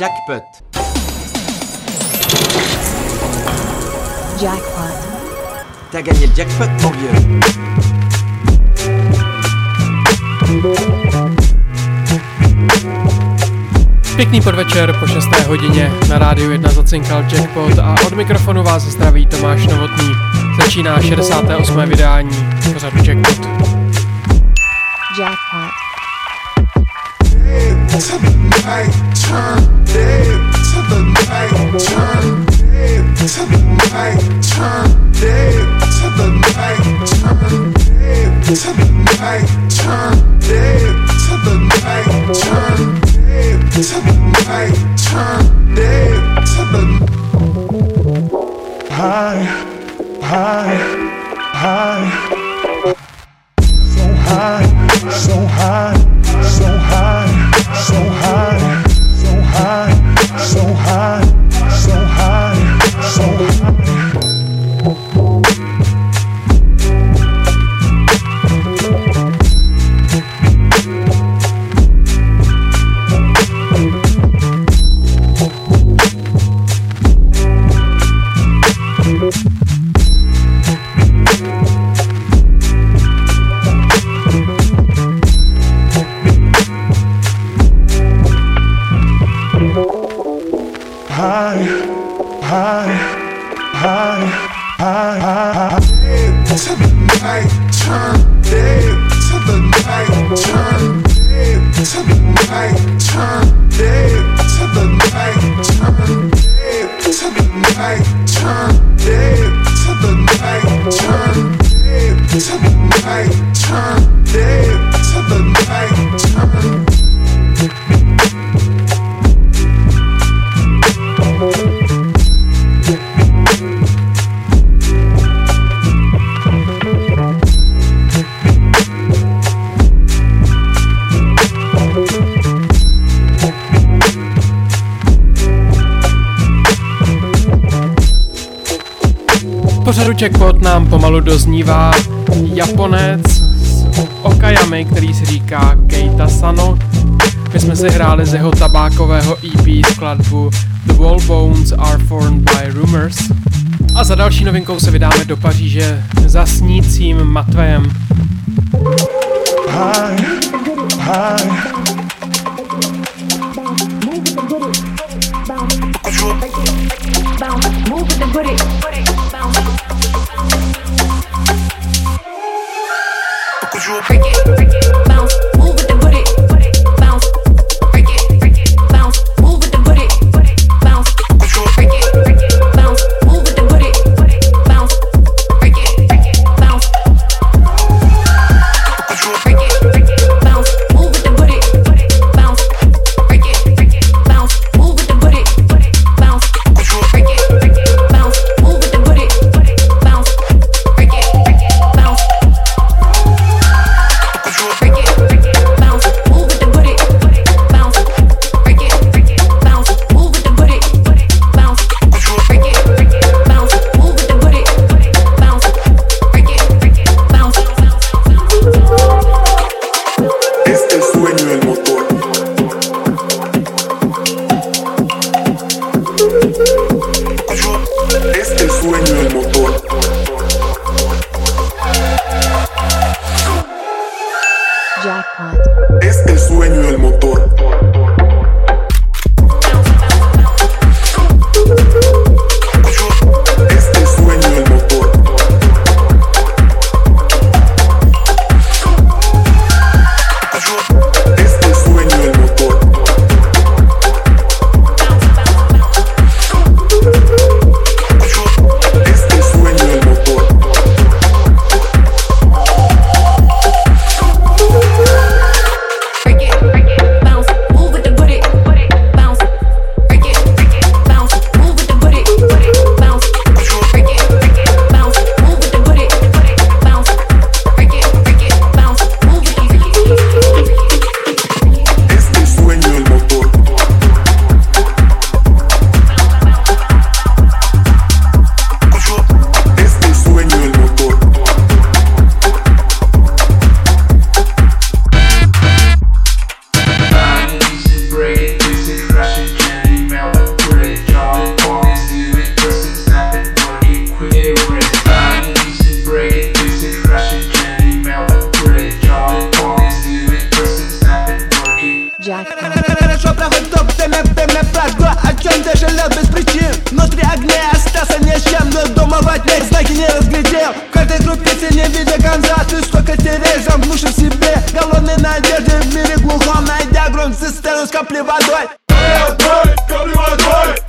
Jackpot. Jackpot. T'as gagné le jackpot, mon vieux. Pěkný podvečer po 6. hodině na rádiu 1 zacinkal Jackpot a od mikrofonu vás zdraví Tomáš Novotný. Začíná 68. vydání pořadu Jackpot. Jackpot. Dead to the night turn dead to the night turn dead to the night turn dead to the night turn dead to the night turn dead to the night turn dead to the high high high so high so high so high, so high, so high, pomalu doznívá Japonec s Okayami, který si říká Keita Sano. My jsme si hráli z jeho tabákového EP skladbu The Wall Bones Are Formed by Rumors. A za další novinkou se vydáme do Paříže za snícím Matvejem. high, high. Move with the booty. Bounce. vamos desesperantes que Eu plebadói É a que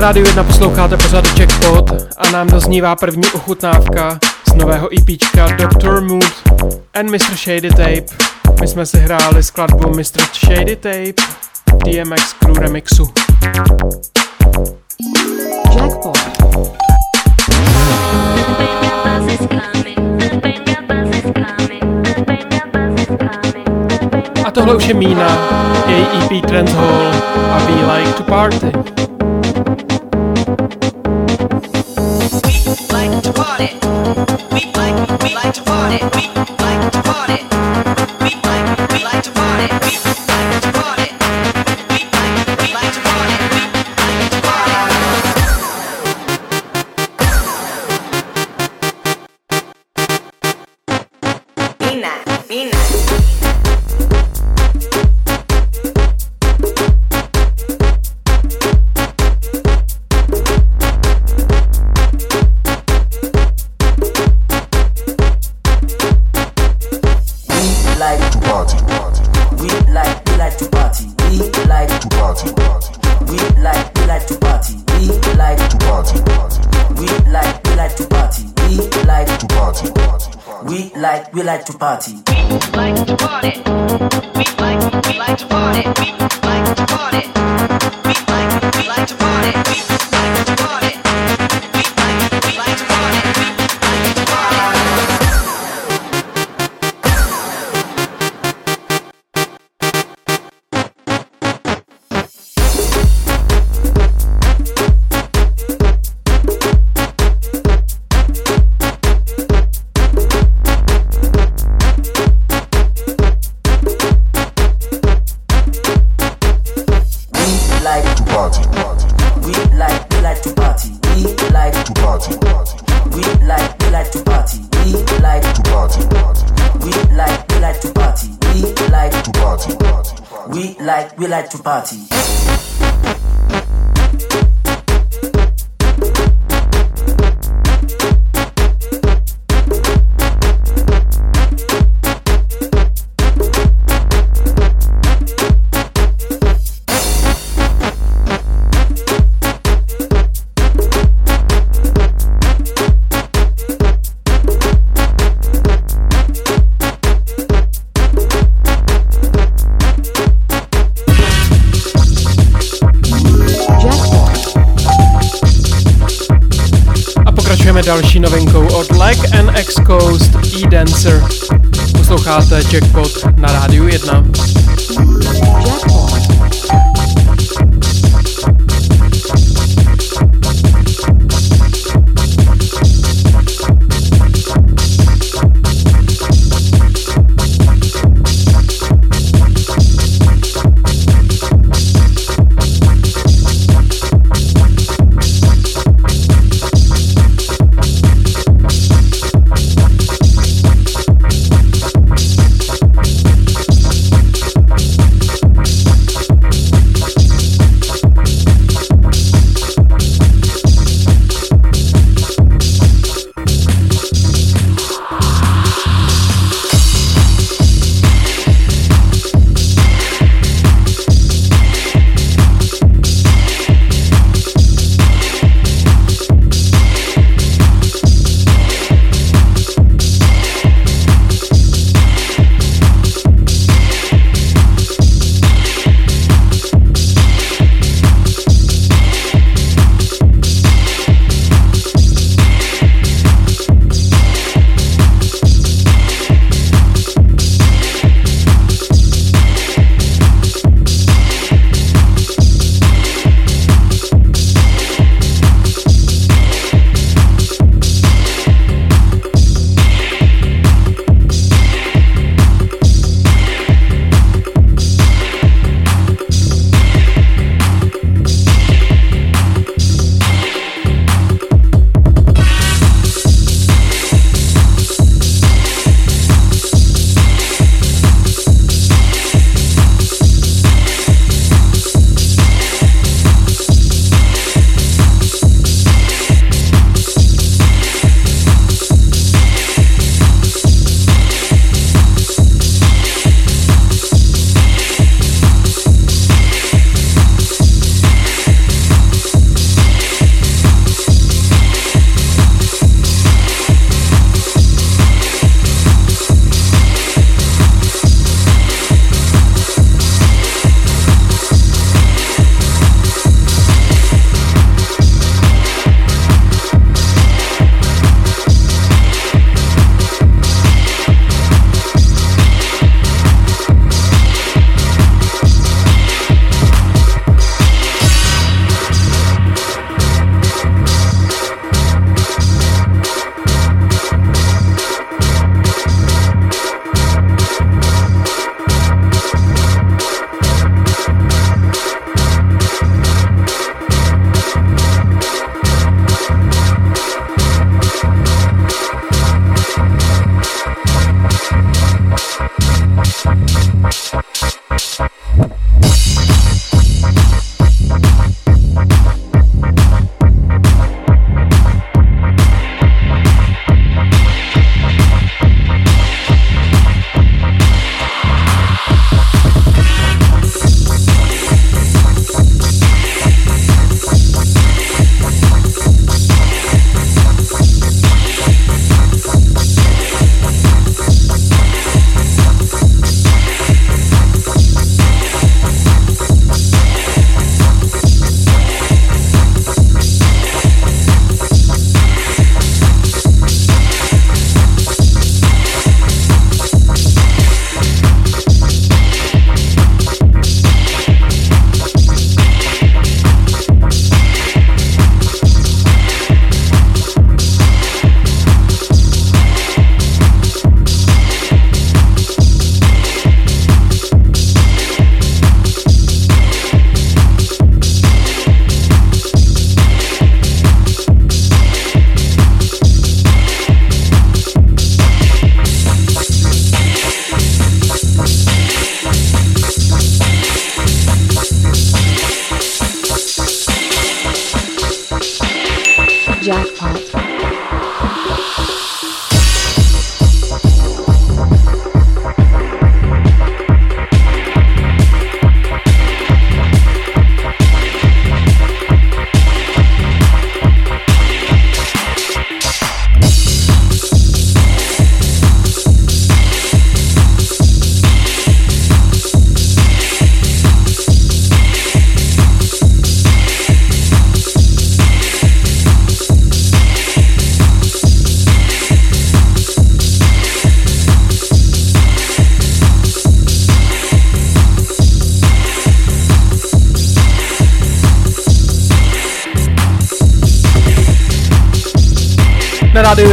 Rádiu 1 posloucháte pořád Jackpot a nám doznívá první ochutnávka z nového EPčka Dr. Mood and Mr. Shady Tape. My jsme si hráli skladbu Mr. Shady Tape DMX Crew Remixu. Jackpot. A tohle už je Mína, její EP Trend Hall a We Like to Party. Let me like, to party. Coast E-Dancer. Posloucháte Jackpot na rádiu 1.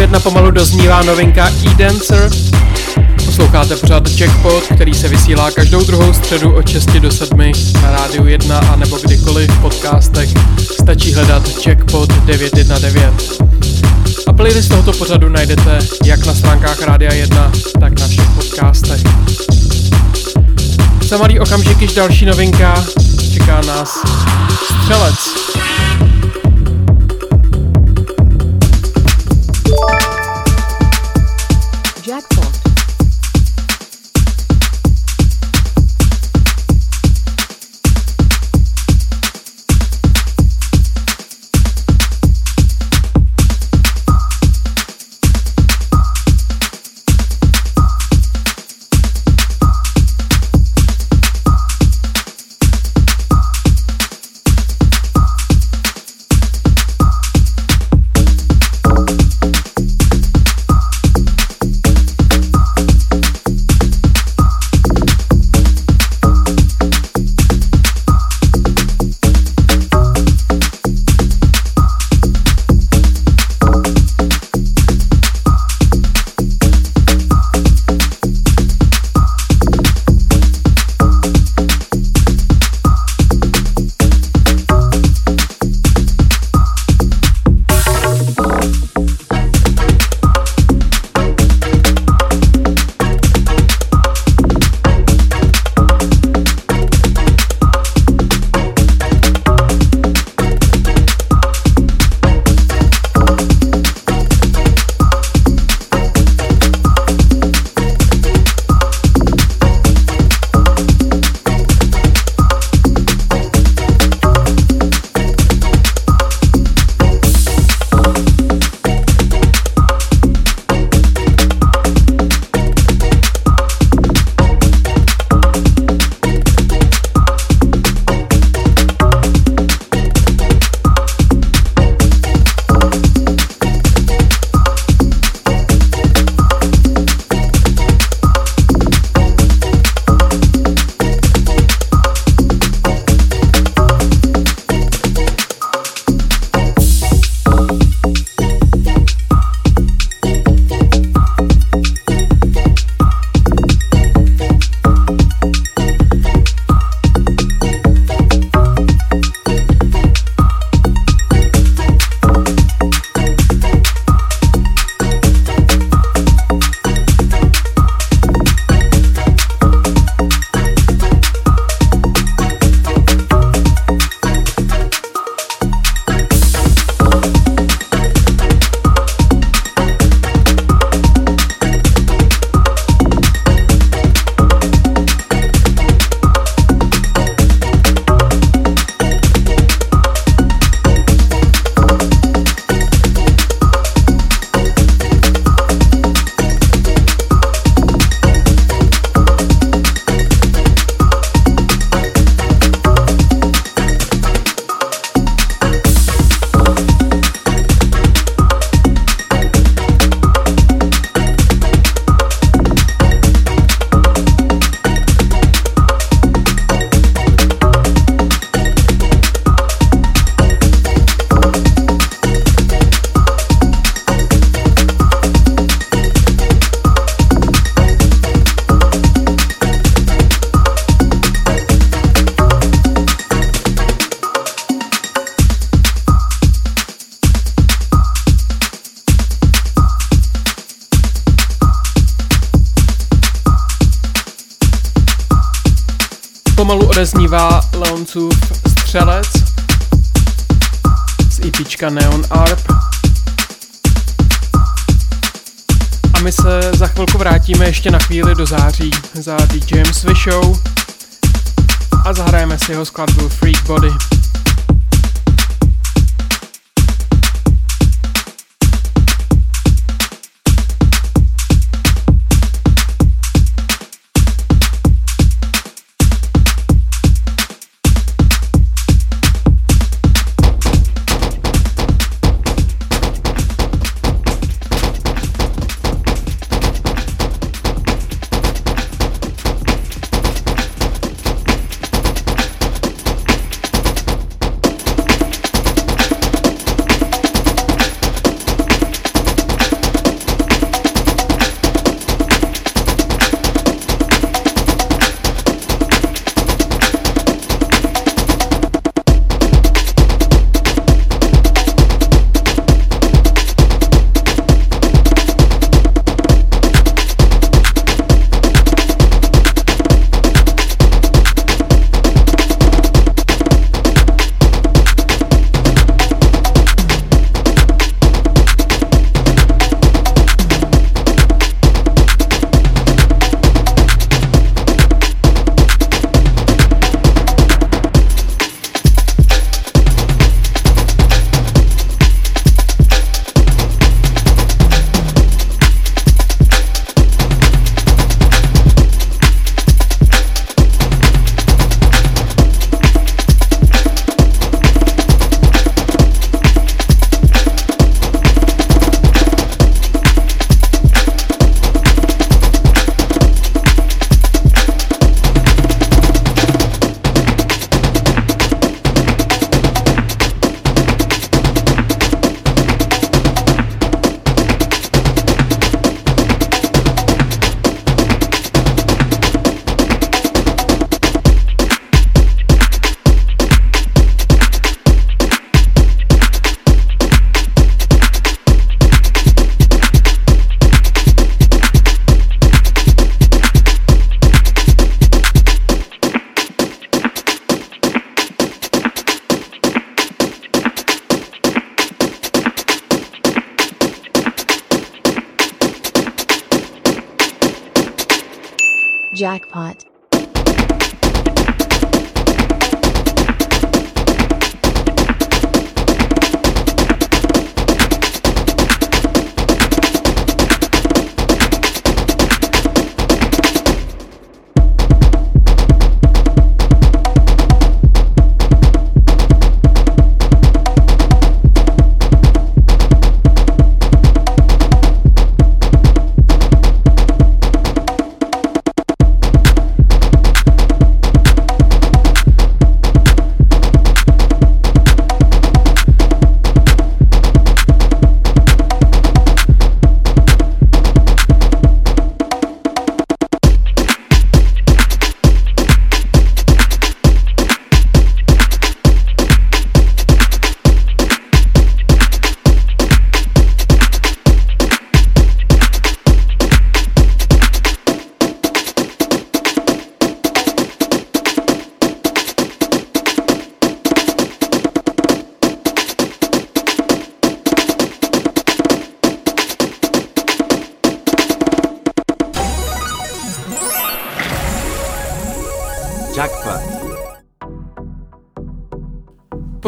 21 pomalu doznívá novinka E-Dancer. Posloucháte pořád Jackpot, který se vysílá každou druhou středu od 6 do 7 na rádiu 1 a nebo kdykoliv v podcastech. Stačí hledat Jackpot 919. A playlist tohoto pořadu najdete jak na stránkách Rádia 1, tak na všech podcastech. Za malý okamžik již další novinka čeká nás Střelec. chvilku vrátíme ještě na chvíli do září za DJem Swishow a zahrajeme si jeho skladbu Freak Body.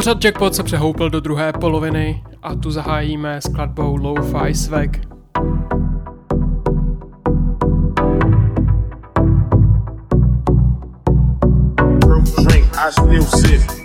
Pořad Jackpot se přehoupil do druhé poloviny a tu zahájíme skladbou Lo-Fi Swag. I still sit.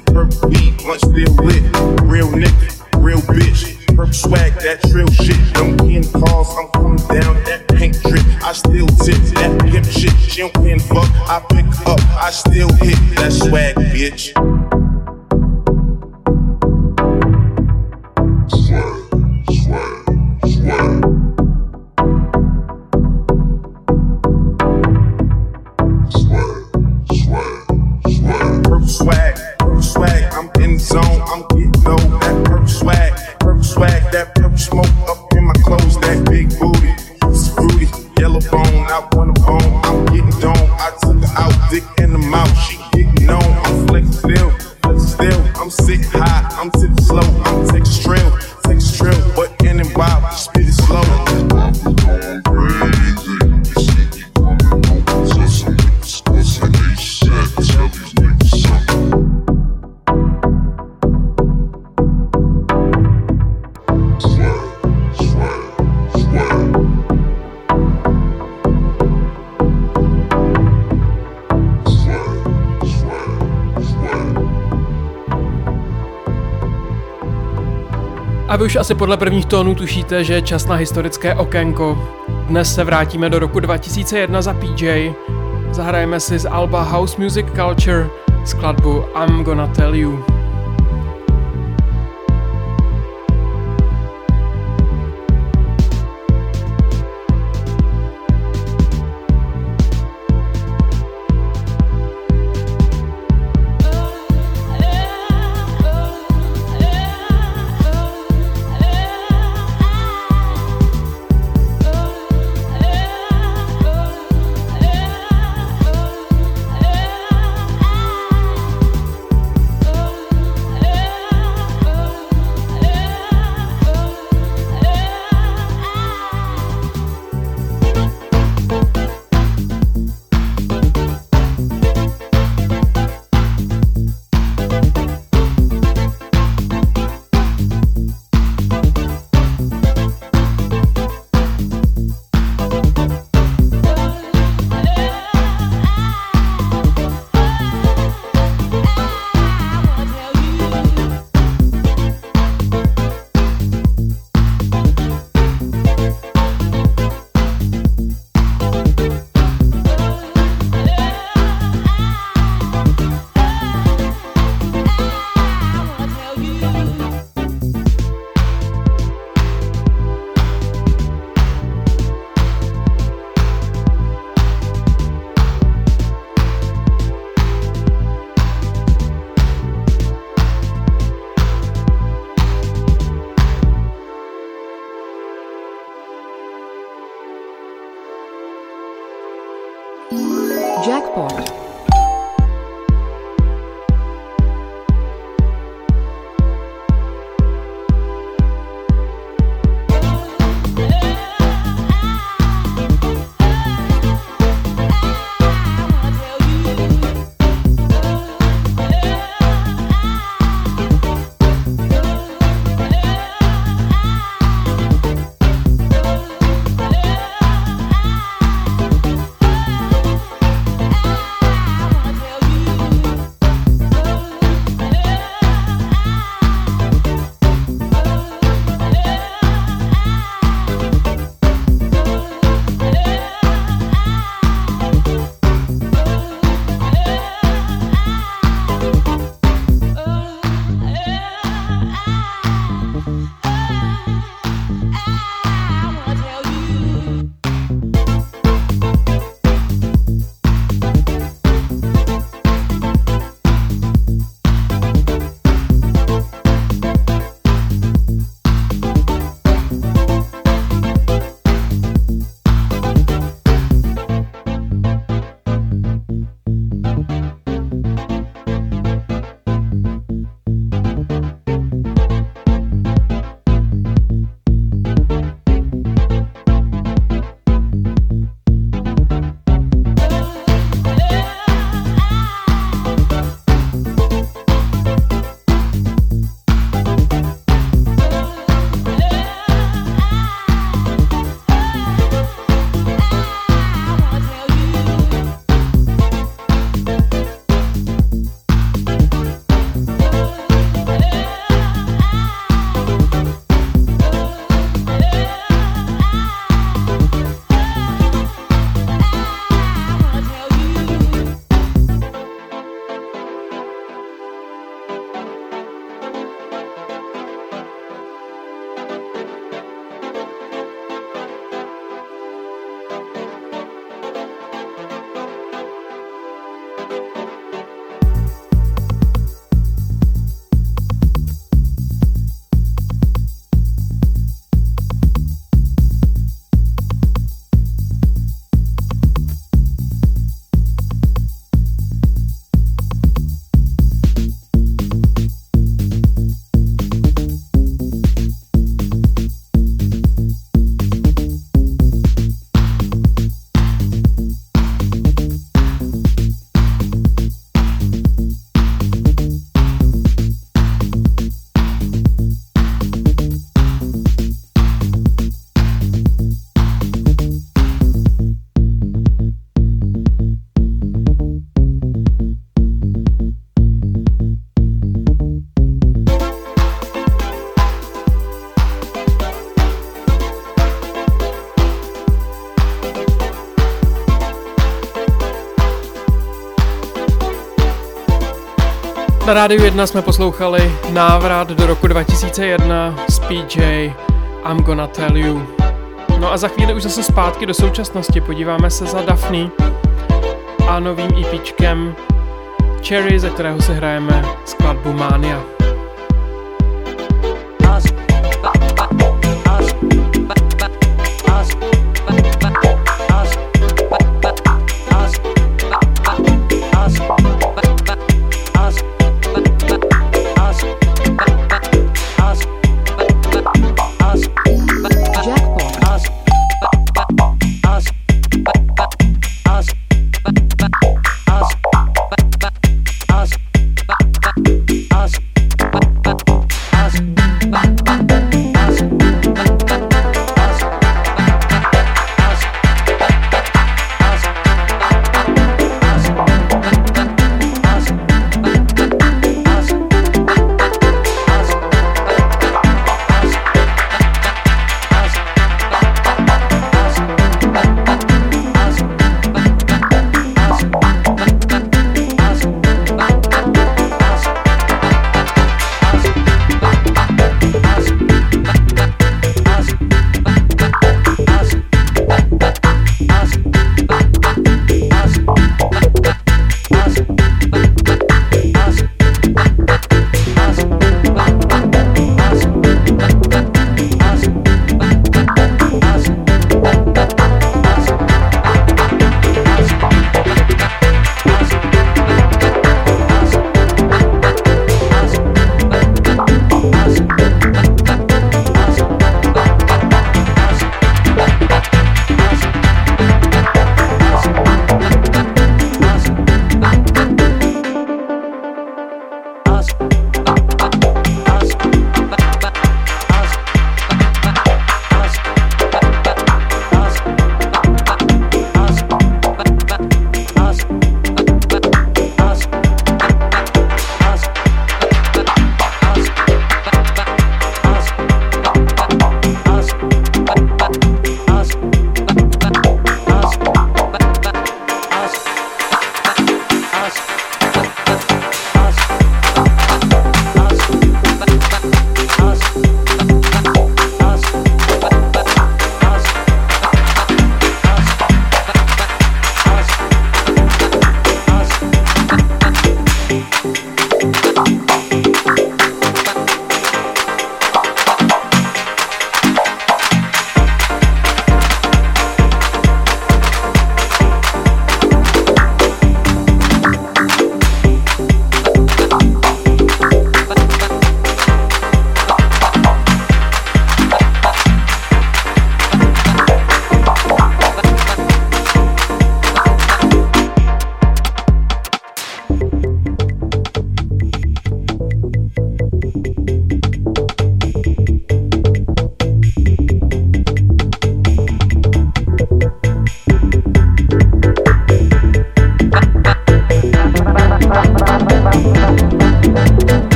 A vy už asi podle prvních tónů tušíte, že je čas na historické okénko. Dnes se vrátíme do roku 2001 za PJ. Zahrajeme si z Alba House Music Culture skladbu I'm Gonna Tell You. Na rádiu 1 jsme poslouchali návrat do roku 2001 s PJ I'm Gonna Tell You. No a za chvíli už zase zpátky do současnosti podíváme se za Daphne a novým EPčkem Cherry, ze kterého se hrajeme skladbu Mania.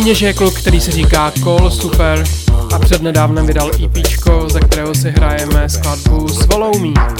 V Londýně žije kluk, který se říká Cole Super a přednedávnem vydal EPčko, ze kterého si hrajeme skladbu Swallow Me.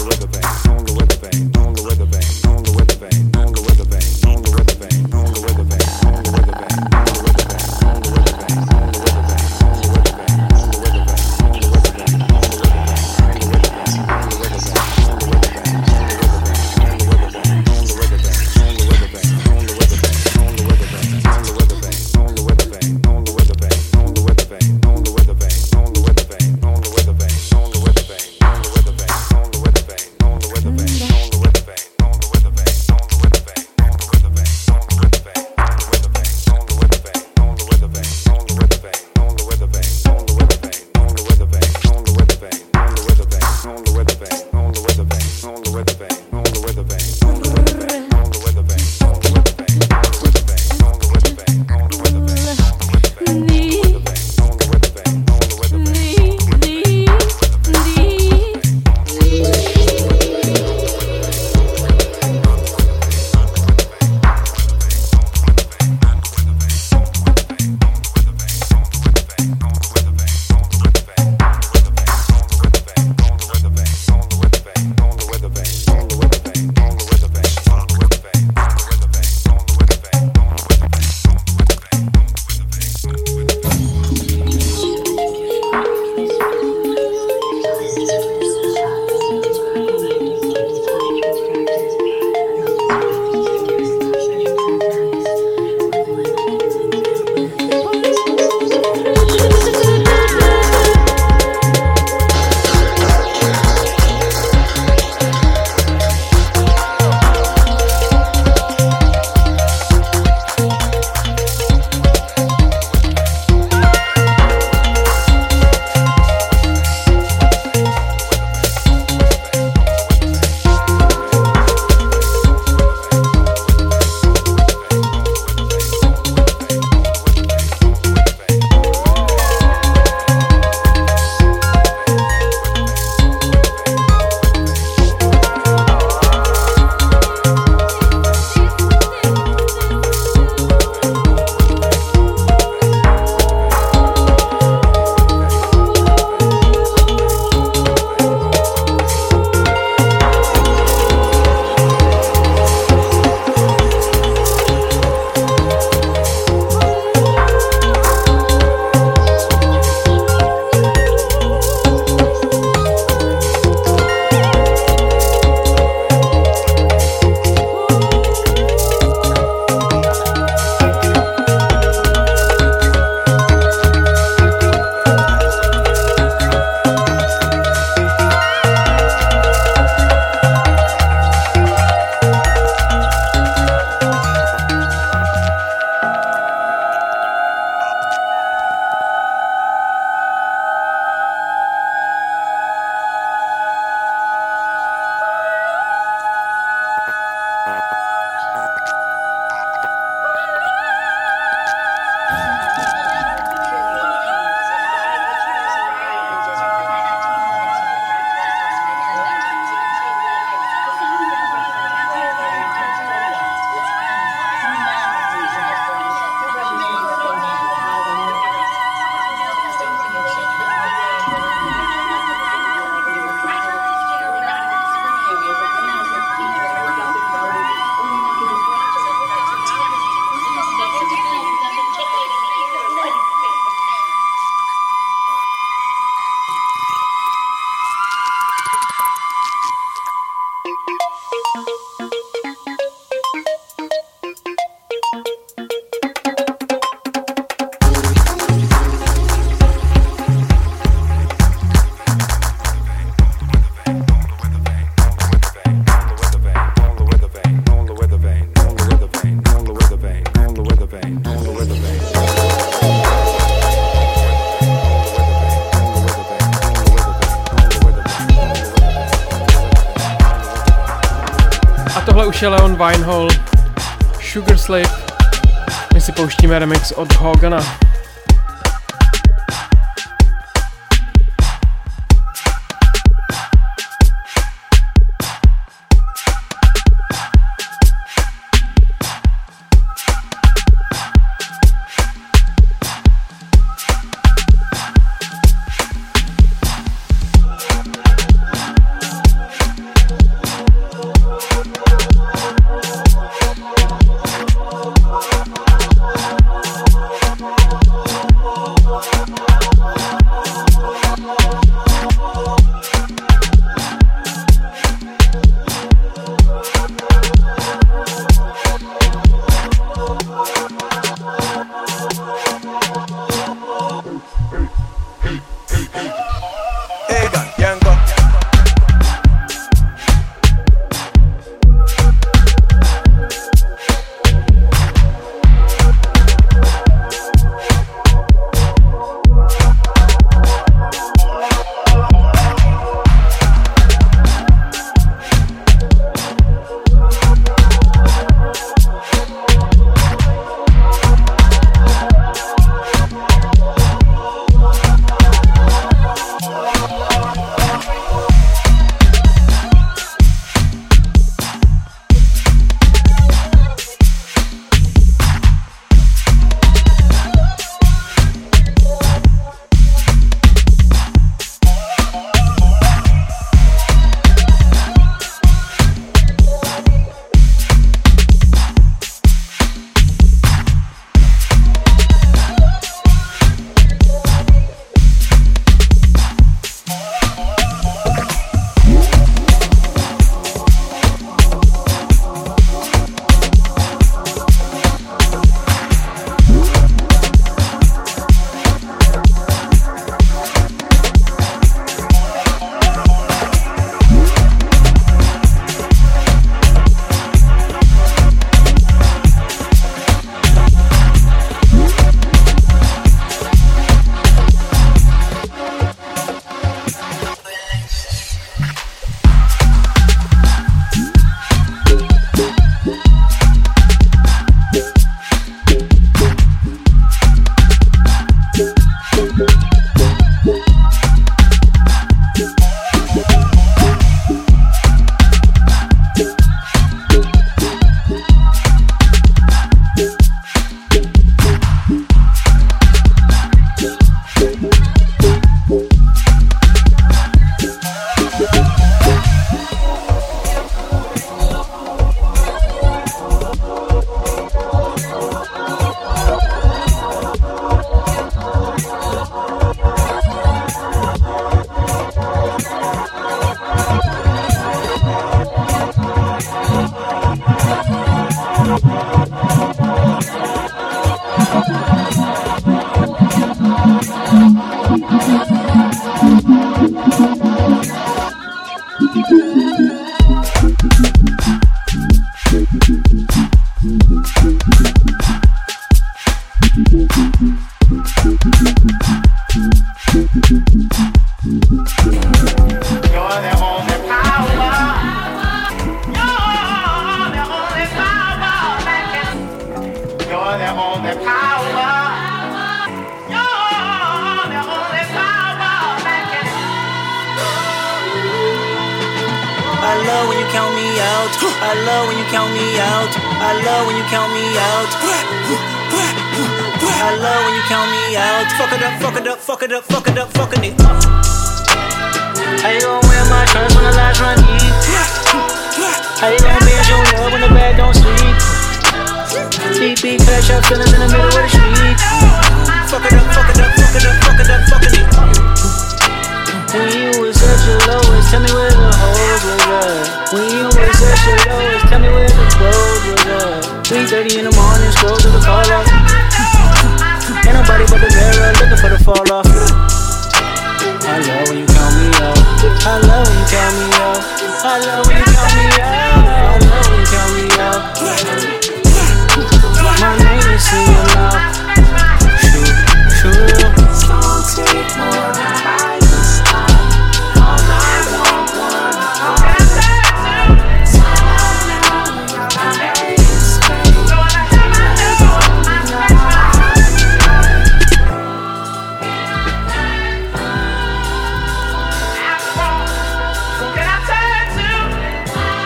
Tohle už je Leon Weinhold, Sugar Slave. My si pouštíme remix od Hogana.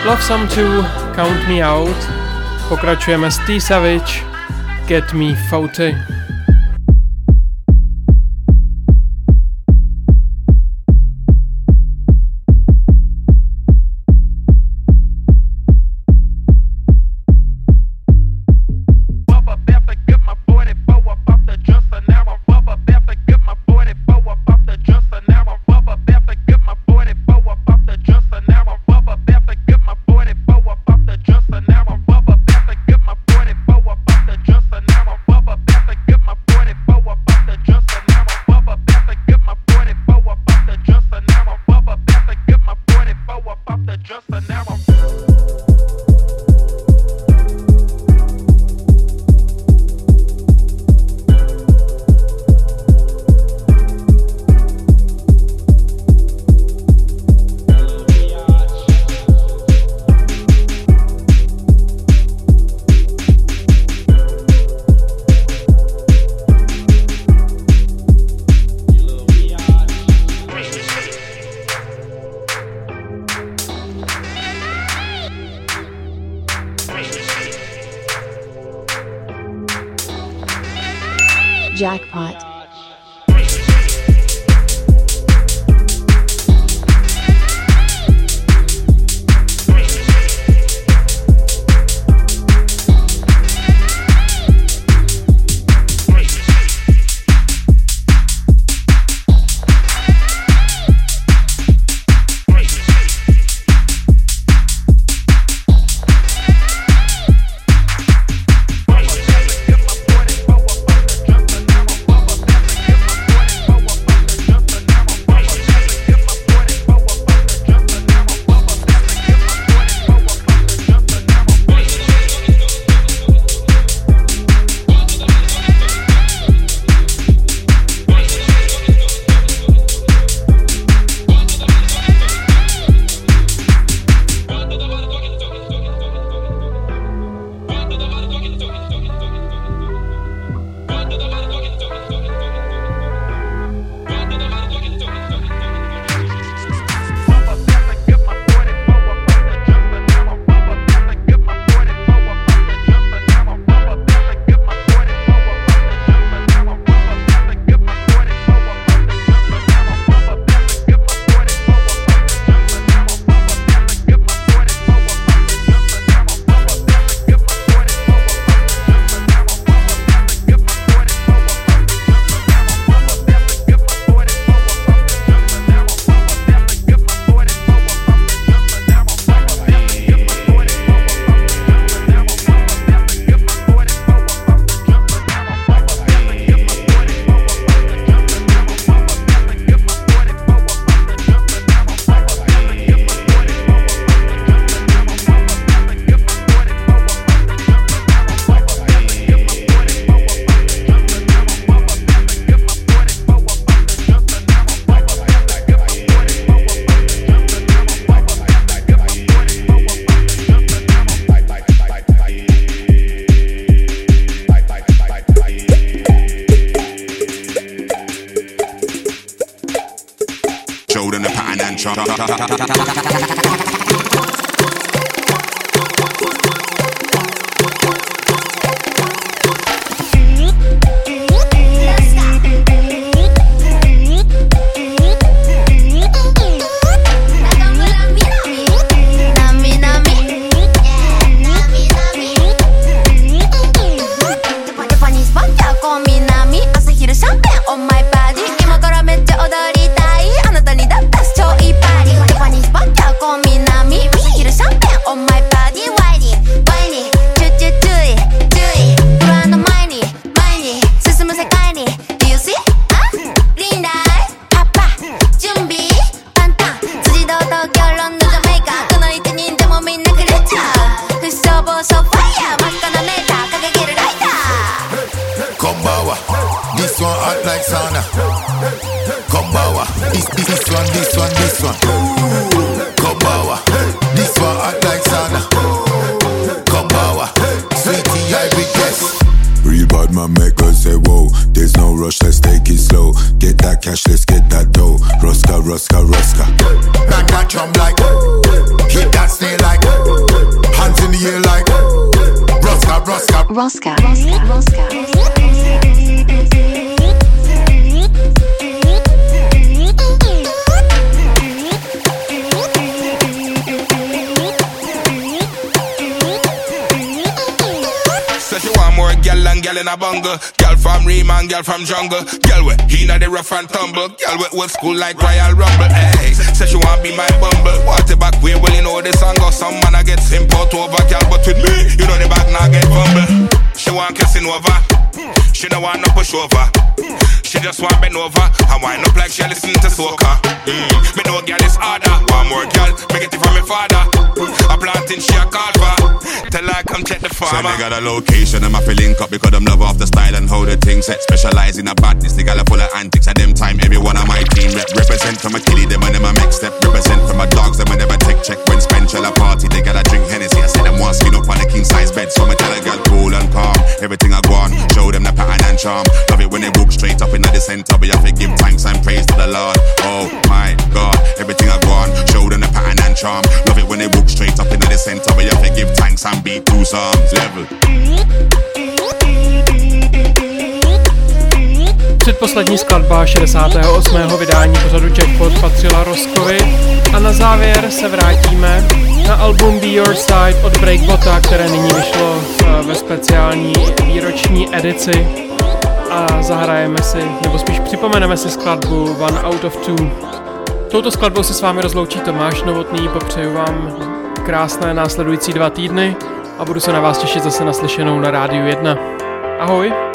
Love Some Too, Count Me Out. Pokračujeme s T Savage, Get Me Fouty. Cut, cut, cut. A bungle. Girl from Riemann, girl from jungle. Girl with he not the rough and tumble. Girl with old school like Royal Rumble. Hey, say she want be my bumble. Water back way, well you know this song go. Some man I get simple over, girl, but with me, you know the back now get fumble. She want kissing over. She don't want no push over. Just want bend over and wind up like she listen to soca. Mm. Me know girl is harder. One more girl, me get it from my father. A planting she a call for. Tell her come check the farmer. So they got a location, I'm a link up because them love off the style and how the thing set. Specialize in a badness, the gal are full of antics. At them time, everyone on my team rep. Represent from a kiddie, them and them a make step. Represent from a dogs, them and never take check. When spend shell a party, they gotta drink Hennessy. I say them want skin up on a king size bed. So me tell a gal cool and calm. Everything I go on, show them the pattern and charm. Love it when they walk straight up in the center. We have to give thanks and praise to the Lord. Oh my God, everything I go on, show them the pattern and charm. Love it when they walk straight up in the center. We have to give thanks and beat two psalms. Level. Předposlední skladba 68. vydání pořadu Jackpot patřila Roskovi a na závěr se vrátíme na album Be Your Side od Breakbota, které nyní vyšlo ve speciální výroční edici a zahrajeme si, nebo spíš připomeneme si skladbu One Out of Two. Touto skladbou se s vámi rozloučí Tomáš Novotný, popřeju vám krásné následující dva týdny a budu se na vás těšit zase naslyšenou na Rádiu 1. Ahoj!